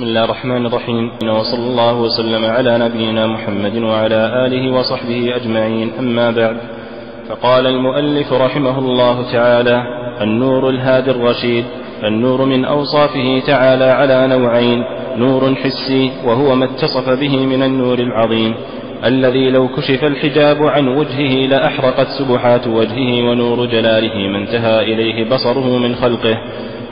بسم الله الرحمن الرحيم. وصلى الله وسلم على نبينا محمد وعلى آله وصحبه أجمعين. أما بعد فقال المؤلف رحمه الله تعالى النور الهادي الرشيد النور من أوصافه تعالى على نوعين نور حسي وهو ما اتصف به من النور العظيم. الذي لو كشف الحجاب عن وجهه لأحرقت سبحات وجهه ونور جلاله ما انتهى إليه بصره من خلقه.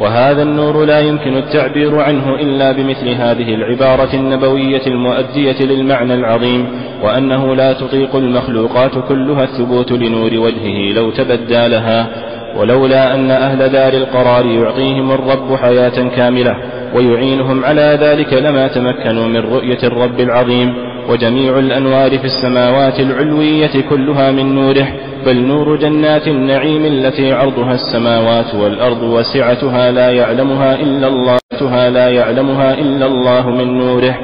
وهذا النور لا يمكن التعبير عنه إلا بمثل هذه العبارة النبوية المؤدية للمعنى العظيم وأنه لا تطيق المخلوقات كلها الثبوت لنور وجهه لو تبدى لها ولولا أن أهل دار القرار يعطيهم الرب حياة كاملة ويعينهم على ذلك لما تمكنوا من رؤية الرب العظيم. وجميع الأنوار في السماوات العلوية كلها من نوره بل نور جنات النعيم التي عرضها السماوات والأرض وسعتها لا يعلمها إلا الله لا يعلمها إلا الله من نوره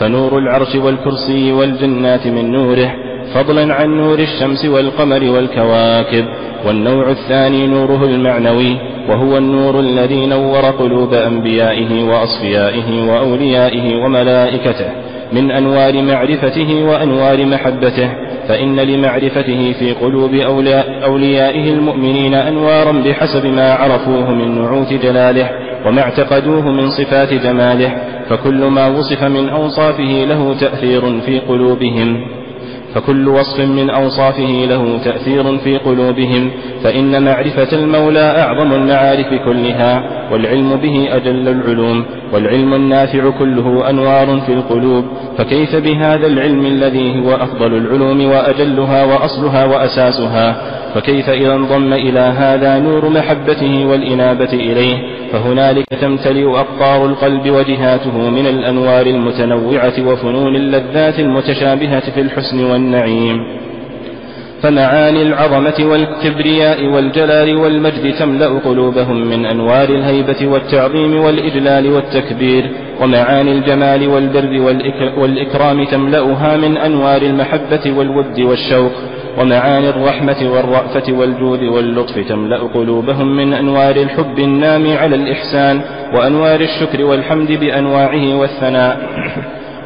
فنور العرش والكرسي والجنات من نوره فضلا عن نور الشمس والقمر والكواكب والنوع الثاني نوره المعنوي وهو النور الذي نور قلوب أنبيائه وأصفيائه وأوليائه وملائكته. من أنوار معرفته وأنوار محبته فإن لمعرفته في قلوب أوليائه المؤمنين أنوارا بحسب ما عرفوه من نعوت جلاله وما اعتقدوه من صفات جماله فكل ما وصف من أوصافه له تأثير في قلوبهم. فكل وصف من أوصافه له تأثير في قلوبهم فإن معرفة المولى أعظم المعارف كلها والعلم به أجل العلوم والعلم النافع كله أنوار في القلوب فكيف بهذا العلم الذي هو أفضل العلوم وأجلها وأصلها وأساسها؟ فكيف إذا انضم إلى هذا نور محبته والإنابة إليه؟ فهنالك تمتلئ أقطار القلب وجهاته من الأنوار المتنوعة وفنون اللذات المتشابهة في الحسن والنعيم فمعاني العظمة والكبرياء والجلال والمجد تملأ قلوبهم من أنوار الهيبة والتعظيم والإجلال والتكبير ومعاني الجمال والبر والإكرام تملأها من أنوار المحبة والود والشوق ومعاني الرحمة والرأفة والجود واللطف تملأ قلوبهم من أنوار الحب النامي على الإحسان وأنوار الشكر والحمد بأنواعه والثناء.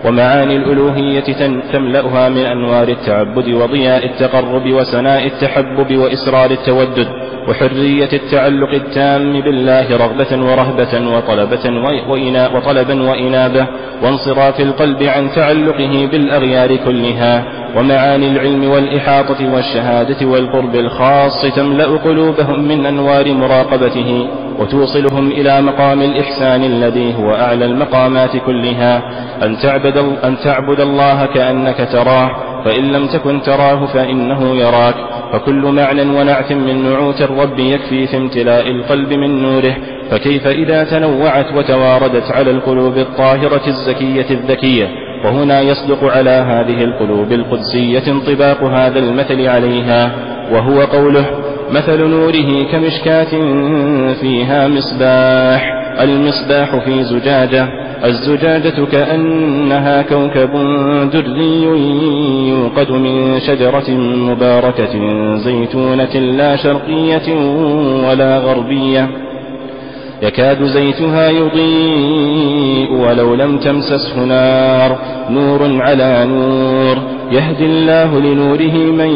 ومعاني الألوهية تملأها من أنوار التعبد وضياء التقرب وسناء التحبب وإسرار التودد وحرية التعلق التام بالله رغبة ورهبة وطلبة وإنا وطلبا وإنابة وانصراف القلب عن تعلقه بالأغيار كلها ومعاني العلم والإحاطة والشهادة والقرب الخاص تملأ قلوبهم من أنوار مراقبته وتوصلهم إلى مقام الإحسان الذي هو أعلى المقامات كلها. أن تعبد, أن تعبد الله كأنك تراه فإن لم تكن تراه فإنه يراك. فكل معنى ونعت من نعوت الرب يكفي في امتلاء القلب من نوره. فكيف إذا تنوعت وتواردت على القلوب الطاهرة الزكية الذكية؟ وهنا يصدق على هذه القلوب القدسية انطباق هذا المثل عليها. وهو قوله مثل نوره كمشكاة فيها مصباح المصباح في زجاجة الزجاجة كأنها كوكب دري يوقد من شجرة مباركة زيتونة لا شرقية ولا غربية. يكاد زيتها يضيء ولو لم تمسسه نار نور على نور يهدي الله لنوره من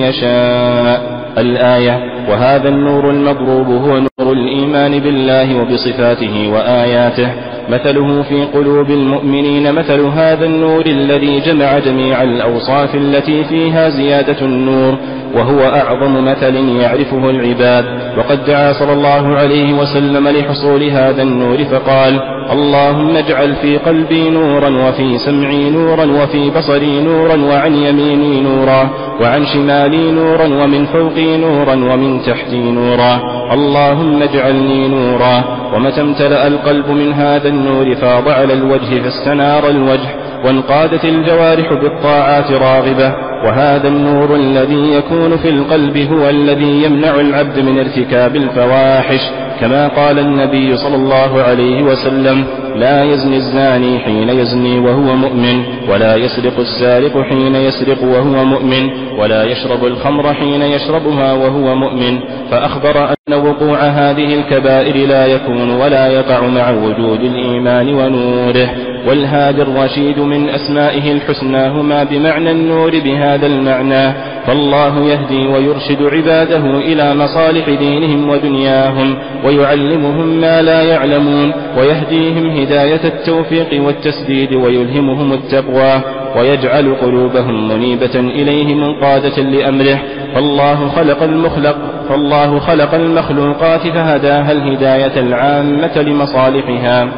يشاء. الآية وهذا النور المضروب هو نور الإيمان بالله وبصفاته وآياته. مثله في قلوب المؤمنين مثل هذا النور الذي جمع جميع الأوصاف التي فيها زيادة النور وهو أعظم مثل يعرفه العباد. وقد دعا صلى الله عليه وسلم لحصول هذا النور فقال اللهم اجعل في قلبي نورا وفي سمعي نورا وفي بصري نورا وعن يميني نورا وعن شمالي نورا ومن فوقي نورا ومن تحتي نورا. اللهم اجعلني نورا. ومتى امتلأ القلب من هذا النور فاض على الوجه فاستنار الوجه. وانقادت الجوارح بالطاعات راغبة وهذا النور الذي يكون في القلب هو الذي يمنع العبد من ارتكاب الفواحش. كما قال النبي صلى الله عليه وسلم لا يزني الزاني حين يزني وهو مؤمن ولا يسرق السارق حين يسرق وهو مؤمن ولا يشرب الخمر حين يشربها وهو مؤمن. فأخبر أن وقوع هذه الكبائر لا يكون ولا يقع مع وجود الإيمان ونوره. والهادي الرشيد من أسمائه الحسنى هما بمعنى النور بهذا المعنى فالله يهدي ويرشد عباده إلى مصالح دينهم ودنياهم ويعلمهم ما لا يعلمون ويهديهم هداية التوفيق والتسديد ويلهمهم التقوى ويجعل قلوبهم منيبة إليه منقادة لأمره فالله خلق المخلق فالله خلق المخلوقات فهداها الهداية العامة لمصالحها.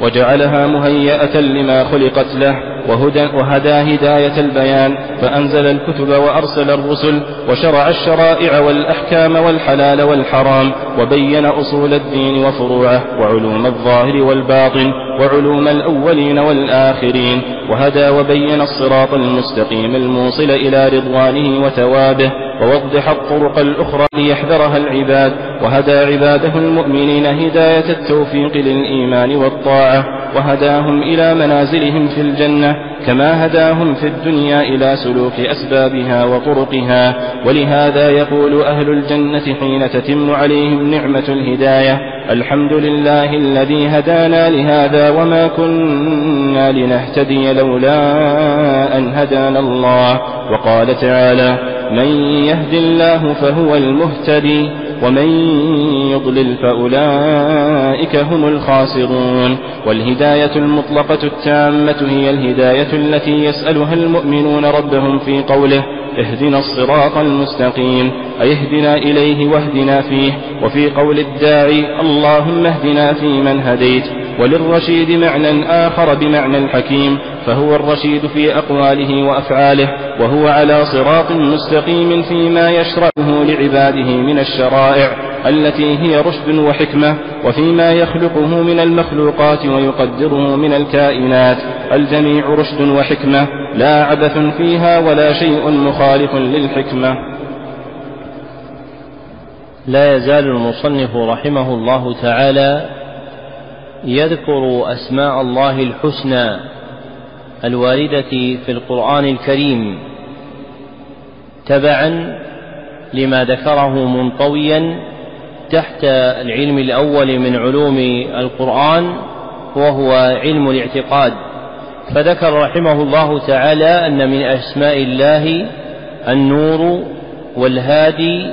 وجعلها مهيئة لما خلقت له. وهدى, وهدى هداية البيان فأنزل الكتب وأرسل الرسل وشرع الشرائع والأحكام والحلال والحرام وبين أصول الدين وفروعه وعلوم الظاهر والباطن وعلوم الأولين والآخرين وهدى وبين الصراط المستقيم الموصل إلى رضوانه وثوابه ووضح الطرق الأخرى ليحذرها العباد وهدى عباده المؤمنين هداية التوفيق للإيمان والطاعة. وهداهم إلى منازلهم في الجنة كما هداهم في الدنيا إلى سلوك أسبابها وطرقها. ولهذا يقول أهل الجنة حين تتم عليهم نعمة الهداية الحمد لله الذي هدانا لهذا وما كنا لنهتدي لولا أن هدانا الله. وقال تعالى من يهد الله فهو المهتدي ومن يضلل فأولئك هم الخاسرون. والهداية المطلقة التامة هي الهداية التي يسألها المؤمنون ربهم في قوله اهدنا الصراط المستقيم أي اهدنا إليه واهدنا فيه وفي قول الداعي اللهم اهدنا فيمن هديت وللرشيد معنى آخر بمعنى الحكيم فهو الرشيد في أقواله وأفعاله وهو على صراط مستقيم فيما يشرعه لعباده من الشرائع. التي هي رشد وحكمة وفيما يخلقه من المخلوقات ويقدره من الكائنات. الجميع رشد وحكمة لا عبث فيها ولا شيء مخالف للحكمة. لا يزال المصنف رحمه الله تعالى يذكر أسماء الله الحسنى الواردة في القرآن الكريم تبعا لما ذكره منطويا تحت العلم الأول من علوم القرآن وهو علم الاعتقاد. فذكر رحمه الله تعالى أن من أسماء الله النور والهادي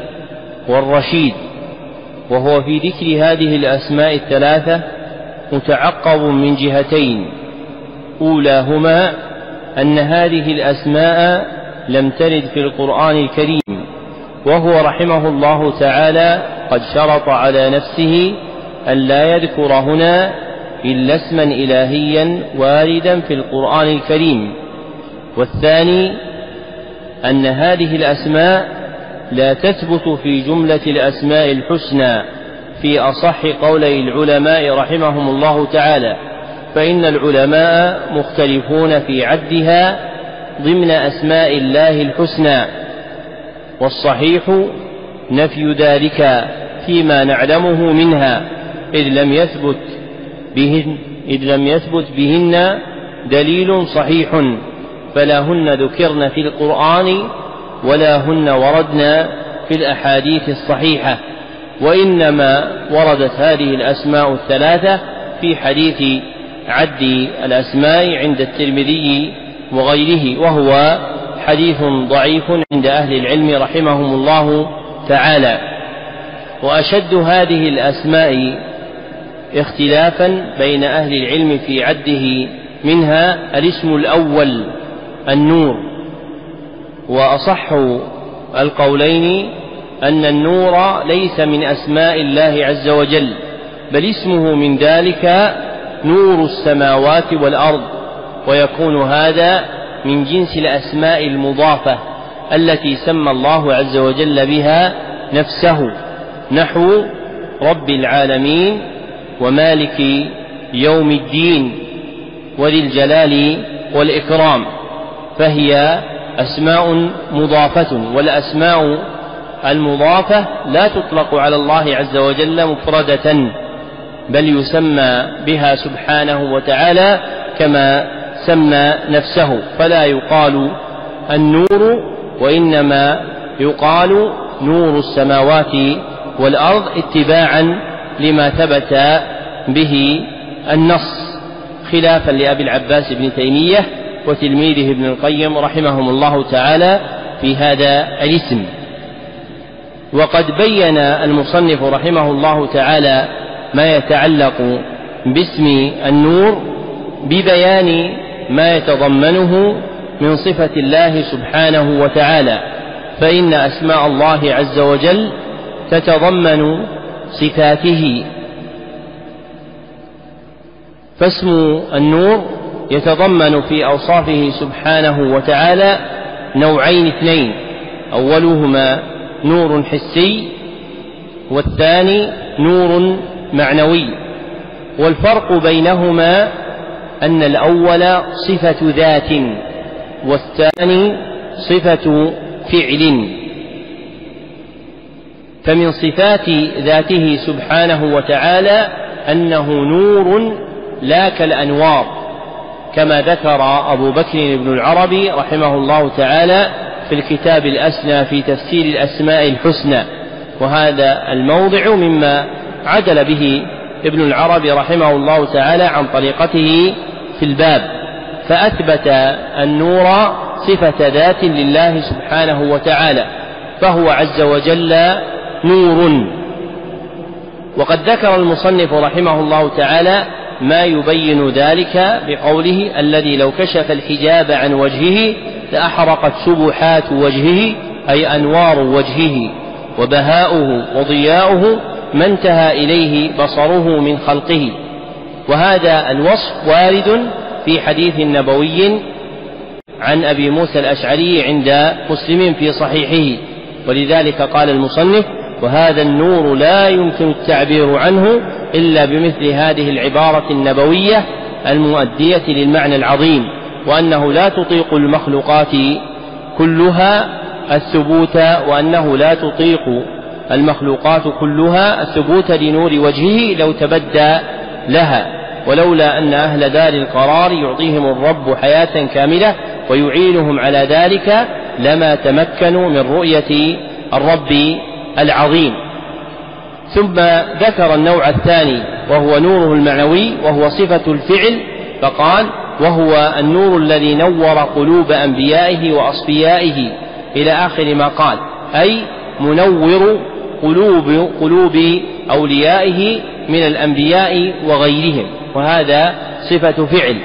والرشيد. وهو في ذكر هذه الأسماء الثلاثة متعقب من جهتين. أولاهما أن هذه الأسماء لم ترد في القرآن الكريم. وهو رحمه الله تعالى قد شرط على نفسه أن لا يذكر هنا إلا اسما إلهيا واردا في القرآن الكريم. والثاني أن هذه الأسماء لا تثبت في جملة الأسماء الحسنى في أصح قولي العلماء رحمهم الله تعالى. فإن العلماء مختلفون في عدها ضمن أسماء الله الحسنى. والصحيح نفي ذلك فيما نعلمه منها إذ لم يثبت بهن إذ لم يثبت بهن دليل صحيح فلا هن ذكرن في القرآن ولا هن وردن في الأحاديث الصحيحة وإنما وردت هذه الأسماء الثلاثة في حديث عد الأسماء عند الترمذي وغيره وهو حديث ضعيف عند أهل العلم رحمهم الله تعالى وأشد هذه الأسماء اختلافا بين أهل العلم في عده منها الاسم الأول النور. وأصح القولين أن النور ليس من أسماء الله عز وجل بل اسمه من ذلك نور السماوات والأرض ويكون هذا من جنس الأسماء المضافة. التي سمى الله عز وجل بها نفسه. نحو رب العالمين ومالك يوم الدين وذي الجلال والإكرام. فهي أسماء مضافة والأسماء المضافة لا تطلق على الله عز وجل مفردة بل يسمى بها سبحانه وتعالى كما سمى نفسه. فلا يقال النور وإنما يقال نور السماوات والأرض اتباعا لما ثبت به النص خلافا لأبي العباس بن تيمية وتلميذه ابن القيم رحمهم الله تعالى في هذا الاسم. وقد بين المصنف رحمه الله تعالى ما يتعلق باسم النور ببيان ما يتضمنه من صفة الله سبحانه وتعالى فإن أسماء الله عز وجل تتضمن صفاته. فاسم النور يتضمن في أوصافه سبحانه وتعالى نوعين اثنين أولهما نور حسي والثاني نور معنوي والفرق بينهما أن الأول صفة ذات. والثاني صفة فعل. فمن صفات ذاته سبحانه وتعالى أنه نور لا كالأنوار كما ذكر أبو بكر بن العربي رحمه الله تعالى في الكتاب الأسنى في تفسير الأسماء الحسنى وهذا الموضع مما عدل به ابن العربي رحمه الله تعالى عن طريقته في الباب. فأثبت النور صفة ذات لله سبحانه وتعالى فهو عز وجل نور. وقد ذكر المصنف رحمه الله تعالى ما يبين ذلك بقوله الذي لو كشف الحجاب عن وجهه لأحرقت سبحات وجهه أي أنوار وجهه وبهاؤه وضياؤه ما انتهى إليه بصره من خلقه. وهذا الوصف وارد في حديث نبوي عن أبي موسى الأشعري عند مسلم في صحيحه. ولذلك قال المصنف وهذا النور لا يمكن التعبير عنه إلا بمثل هذه العبارة النبوية المؤدية للمعنى العظيم وأنه لا تطيق المخلوقات كلها الثبوت وأنه لا تطيق المخلوقات كلها الثبوت لنور وجهه لو تبدى لها. ولولا أن أهل دار القرار يعطيهم الرب حياة كاملة ويعينهم على ذلك لما تمكنوا من رؤية الرب العظيم. ثم ذكر النوع الثاني وهو نوره المعنوي وهو صفة الفعل فقال وهو النور الذي نور قلوب أنبيائه وأصفيائه إلى آخر ما قال أي منور قلوب قلوب أوليائه من الأنبياء وغيرهم. وهذا صفة فعل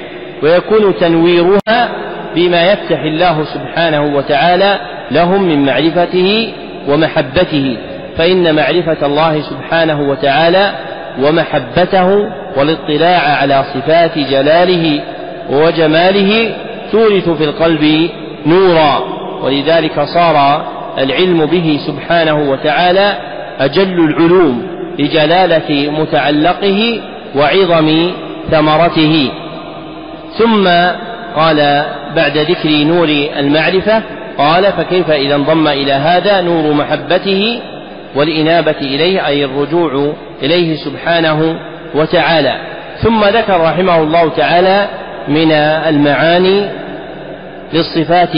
ويكون تنويرها بما يفتح الله سبحانه وتعالى لهم من معرفته ومحبته فإن معرفة الله سبحانه وتعالى ومحبته والاطلاع على صفات جلاله وجماله تورث في القلب نورا ولذلك صار العلم به سبحانه وتعالى أجل العلوم لجلالة متعلقه وعظم ثمرته. ثم قال بعد ذكر نور المعرفة قال فكيف إذا انضم إلى هذا نور محبته والإنابة إليه أي الرجوع إليه سبحانه وتعالى. ثم ذكر رحمه الله تعالى من المعاني للصفات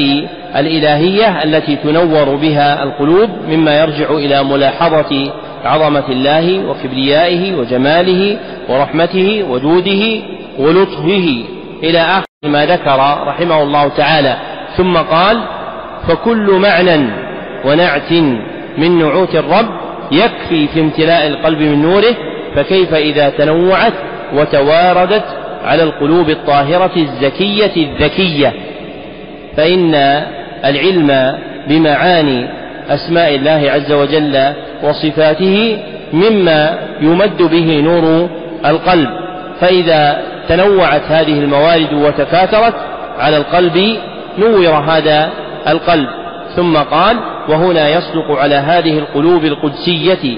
الإلهية التي تنور بها القلوب مما يرجع إلى ملاحظة عظمة الله وكبريائه وجماله ورحمته وجوده ولطفه إلى آخر ما ذكر رحمه الله تعالى. ثم قال فكل معنى ونعت من نعوت الرب يكفي في امتلاء القلب من نوره فكيف إذا تنوعت وتواردت على القلوب الطاهرة الزكية الذكية؟ فإن العلم بمعاني أسماء الله عز وجل وصفاته مما يمد به نور القلب. فإذا تنوعت هذه الموارد وتكاثرت على القلب نور هذا القلب. ثم قال وهنا يصدق على هذه القلوب القدسية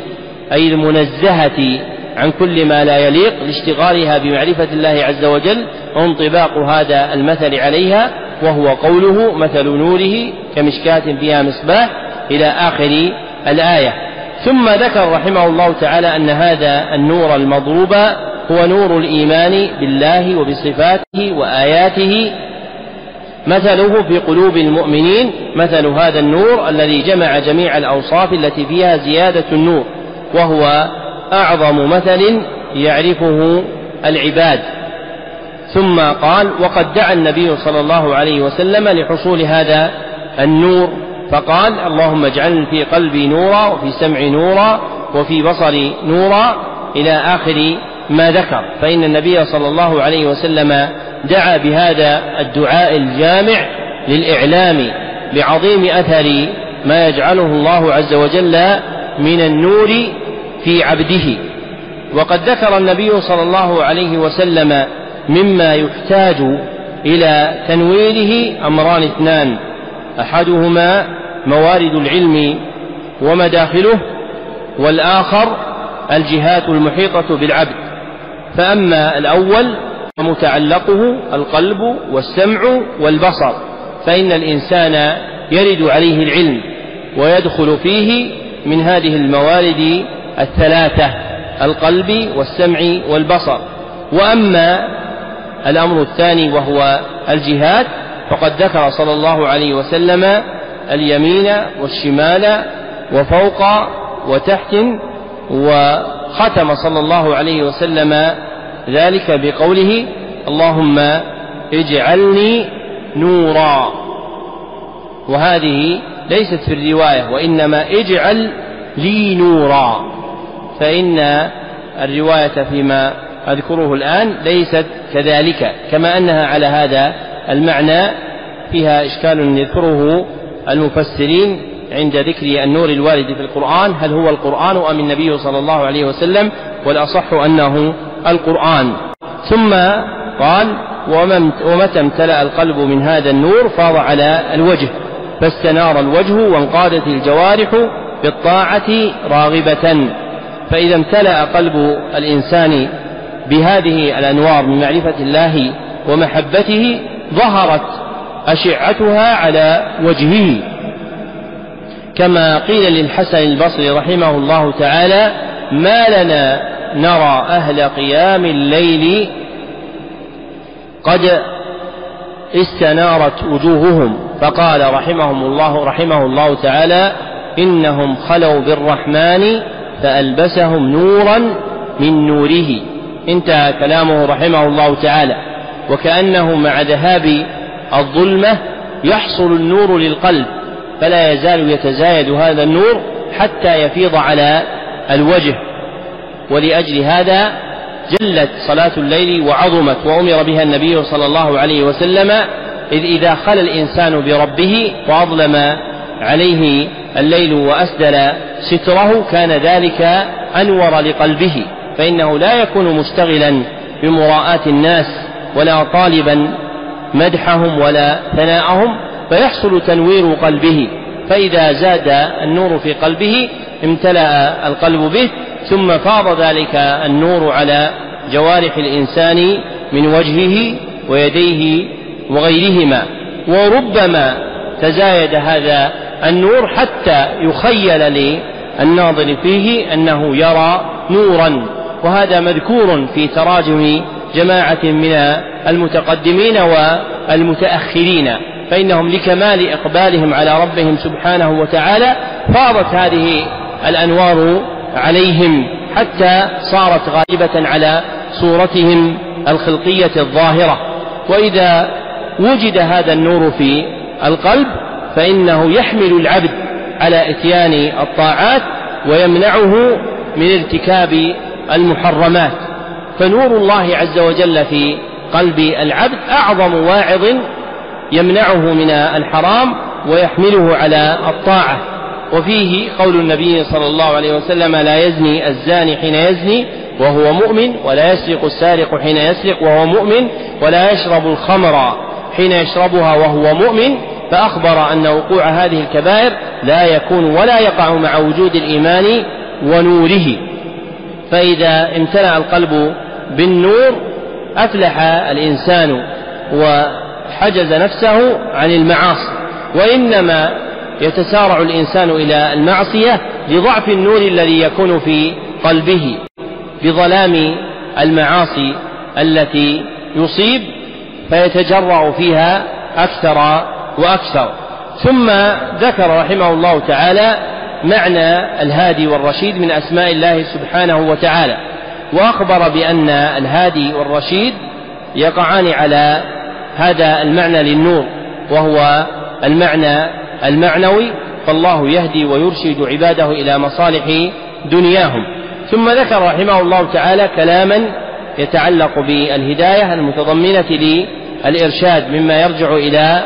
أي المنزهة عن كل ما لا يليق لاشتغالها بمعرفة الله عز وجل وانطباق هذا المثل عليها وهو قوله مثل نوره كمشكاة فيها مصباح إلى آخر الآية. ثم ذكر رحمه الله تعالى أن هذا النور المضروب هو نور الإيمان بالله وبصفاته وآياته. مثله في قلوب المؤمنين مثل هذا النور الذي جمع جميع الأوصاف التي فيها زيادة النور وهو أعظم مثل يعرفه العباد. ثم قال وقد دعا النبي صلى الله عليه وسلم لحصول هذا النور فقال اللهم اجعل في قلبي نورا وفي سمعي نورا وفي بصري نورا إلى آخر ما ذكر. فإن النبي صلى الله عليه وسلم دعا بهذا الدعاء الجامع للإعلام بعظيم أثر ما يجعله الله عز وجل من النور في عبده. وقد ذكر النبي صلى الله عليه وسلم مما يحتاج إلى تنويره أمران اثنان أحدهما موارد العلم ومداخله والآخر الجهات المحيطة بالعبد. فأما الأول فمتعلقه القلب والسمع والبصر فإن الإنسان يرد عليه العلم ويدخل فيه من هذه الموارد الثلاثة القلب والسمع والبصر. وأما الأمر الثاني وهو الجهاد فقد ذكر صلى الله عليه وسلم اليمين والشمال وفوق وتحت وختم صلى الله عليه وسلم ذلك بقوله اللهم اجعلني نورا. وهذه ليست في الرواية وإنما اجعل لي نورا. فإن الرواية فيما أذكره الآن ليست كذلك كما أنها على هذا المعنى فيها إشكال يذكره المفسرين عند ذكر النور الوارد في القرآن هل هو القرآن أم النبي صلى الله عليه وسلم؟ والأصح أنه القرآن. ثم قال ومتى امتلأ القلب من هذا النور فاض على الوجه فاستنار الوجه وانقادت الجوارح بالطاعة راغبة. فإذا امتلأ قلب الإنسان بهذه الأنوار من معرفة الله ومحبته ظهرت أشعتها على وجهه. كما قيل للحسن البصري رحمه الله تعالى ما لنا نرى أهل قيام الليل قد استنارت وجوههم. فقال رحمهم الله رحمه الله تعالى إنهم خلوا بالرحمن فألبسهم نورا من نوره. انتهى كلامه رحمه الله تعالى. وكأنه مع ذهاب الظلمة يحصل النور للقلب فلا يزال يتزايد هذا النور حتى يفيض على الوجه. ولأجل هذا جلت صلاة الليل وعظمت وأمر بها النبي صلى الله عليه وسلم إذ إذا خلى الإنسان بربه وأظلم عليه الليل وأسدل ستره كان ذلك أنور لقلبه فإنه لا يكون مشتغلا بمراءاة الناس ولا طالبا مدحهم ولا ثناءهم فيحصل تنوير قلبه. فإذا زاد النور في قلبه امتلأ القلب به ثم فاض ذلك النور على جوارح الإنسان من وجهه ويديه وغيرهما. وربما تزايد هذا النور حتى يخيل للناظر فيه أنه يرى نورا وهذا مذكور في تراجم جماعة من المتقدمين والمتأخرين فإنهم لكمال إقبالهم على ربهم سبحانه وتعالى فاضت هذه الأنوار عليهم حتى صارت غالبة على صورتهم الخلقية الظاهرة. وإذا وجد هذا النور في القلب فإنه يحمل العبد على إتيان الطاعات ويمنعه من ارتكاب المحرمات. فنور الله عز وجل في قلب العبد أعظم واعظ يمنعه من الحرام ويحمله على الطاعة. وفيه قول النبي صلى الله عليه وسلم لا يزني الزاني حين يزني وهو مؤمن ولا يسرق السارق حين يسرق وهو مؤمن ولا يشرب الخمر حين يشربها وهو مؤمن. فأخبر أن وقوع هذه الكبائر لا يكون ولا يقع مع وجود الإيمان ونوره. فإذا امتلأ القلب بالنور أفلح الإنسان وحجز نفسه عن المعاصي وإنما يتسارع الإنسان إلى المعصية لضعف النور الذي يكون في قلبه بظلام المعاصي التي يصيب فيتجرع فيها أكثر وأكثر. ثم ذكر رحمه الله تعالى معنى الهادي والرشيد من أسماء الله سبحانه وتعالى. وأخبر بأن الهادي والرشيد يقعان على هذا المعنى للنور وهو المعنى المعنوي فالله يهدي ويرشد عباده إلى مصالح دنياهم. ثم ذكر رحمه الله تعالى كلاما يتعلق بالهداية المتضمنة للإرشاد مما يرجع إلى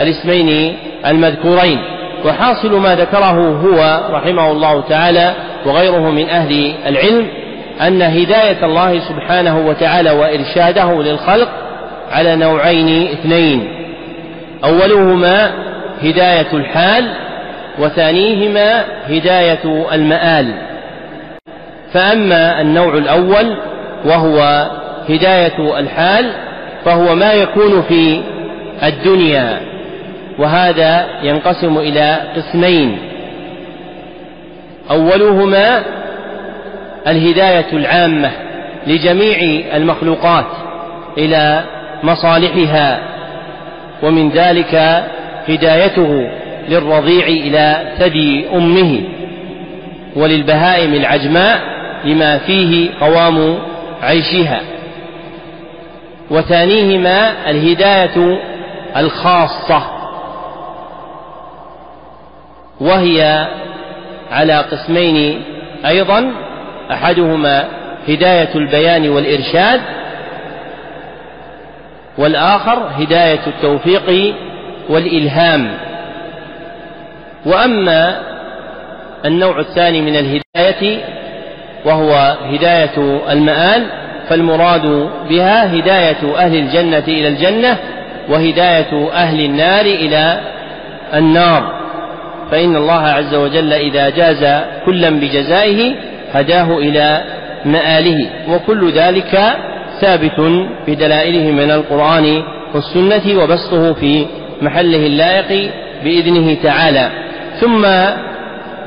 الاسمين المذكورين. وحاصل ما ذكره هو رحمه الله تعالى وغيره من أهل العلم أن هداية الله سبحانه وتعالى وإرشاده للخلق على نوعين اثنين. أولهما هداية الحال وثانيهما هداية المآل. فأما النوع الأول وهو هداية الحال فهو ما يكون في الدنيا وهذا ينقسم إلى قسمين. أولهما الهداية العامة لجميع المخلوقات إلى مصالحها ومن ذلك هدايته للرضيع إلى ثدي أمه وللبهائم العجماء لما فيه قوام عيشها. وثانيهما الهداية الخاصة وهي على قسمين أيضا أحدهما هداية البيان والإرشاد والآخر هداية التوفيق والإلهام. وأما النوع الثاني من الهداية وهو هداية المآل فالمراد بها هداية أهل الجنة إلى الجنة وهداية أهل النار إلى النار. فإن الله عز وجل إذا جاز كلا بجزائه هداه إلى مآله. وكل ذلك ثابت بدلائله من القرآن والسنة وبسطه في محله اللائق بإذنه تعالى. ثم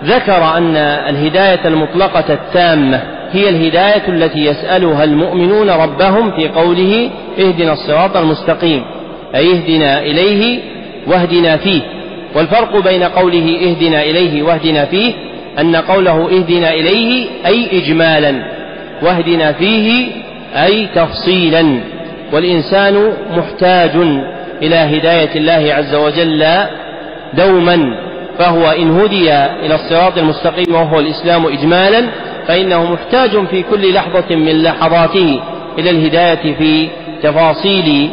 ذكر أن الهداية المطلقة التامة هي الهداية التي يسألها المؤمنون ربهم في قوله اهدنا الصراط المستقيم أي اهدنا إليه واهدنا فيه. والفرق بين قوله اهدنا إليه واهدنا فيه أن قوله اهدنا إليه أي إجمالا واهدنا فيه أي تفصيلا. والإنسان محتاج إلى هداية الله عز وجل دوما فهو إن هدي إلى الصراط المستقيم وهو الإسلام إجمالا فإنه محتاج في كل لحظة من لحظاته إلى الهداية في تفاصيل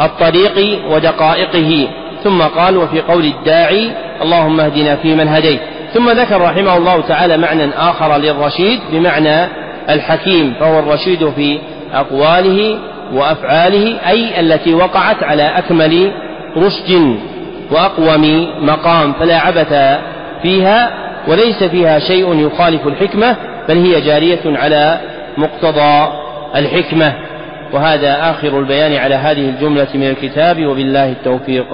الطريق ودقائقه. ثم قال وفي قول الداعي اللهم اهدنا فيمن هديت. ثم ذكر رحمه الله تعالى معنى آخر للرشيد بمعنى الحكيم فهو الرشيد في أقواله وأفعاله أي التي وقعت على أكمل رشد وأقوم مقام فلا عبث فيها وليس فيها شيء يخالف الحكمة بل هي جارية على مقتضى الحكمة. وهذا آخر البيان على هذه الجملة من الكتاب وبالله التوفيق.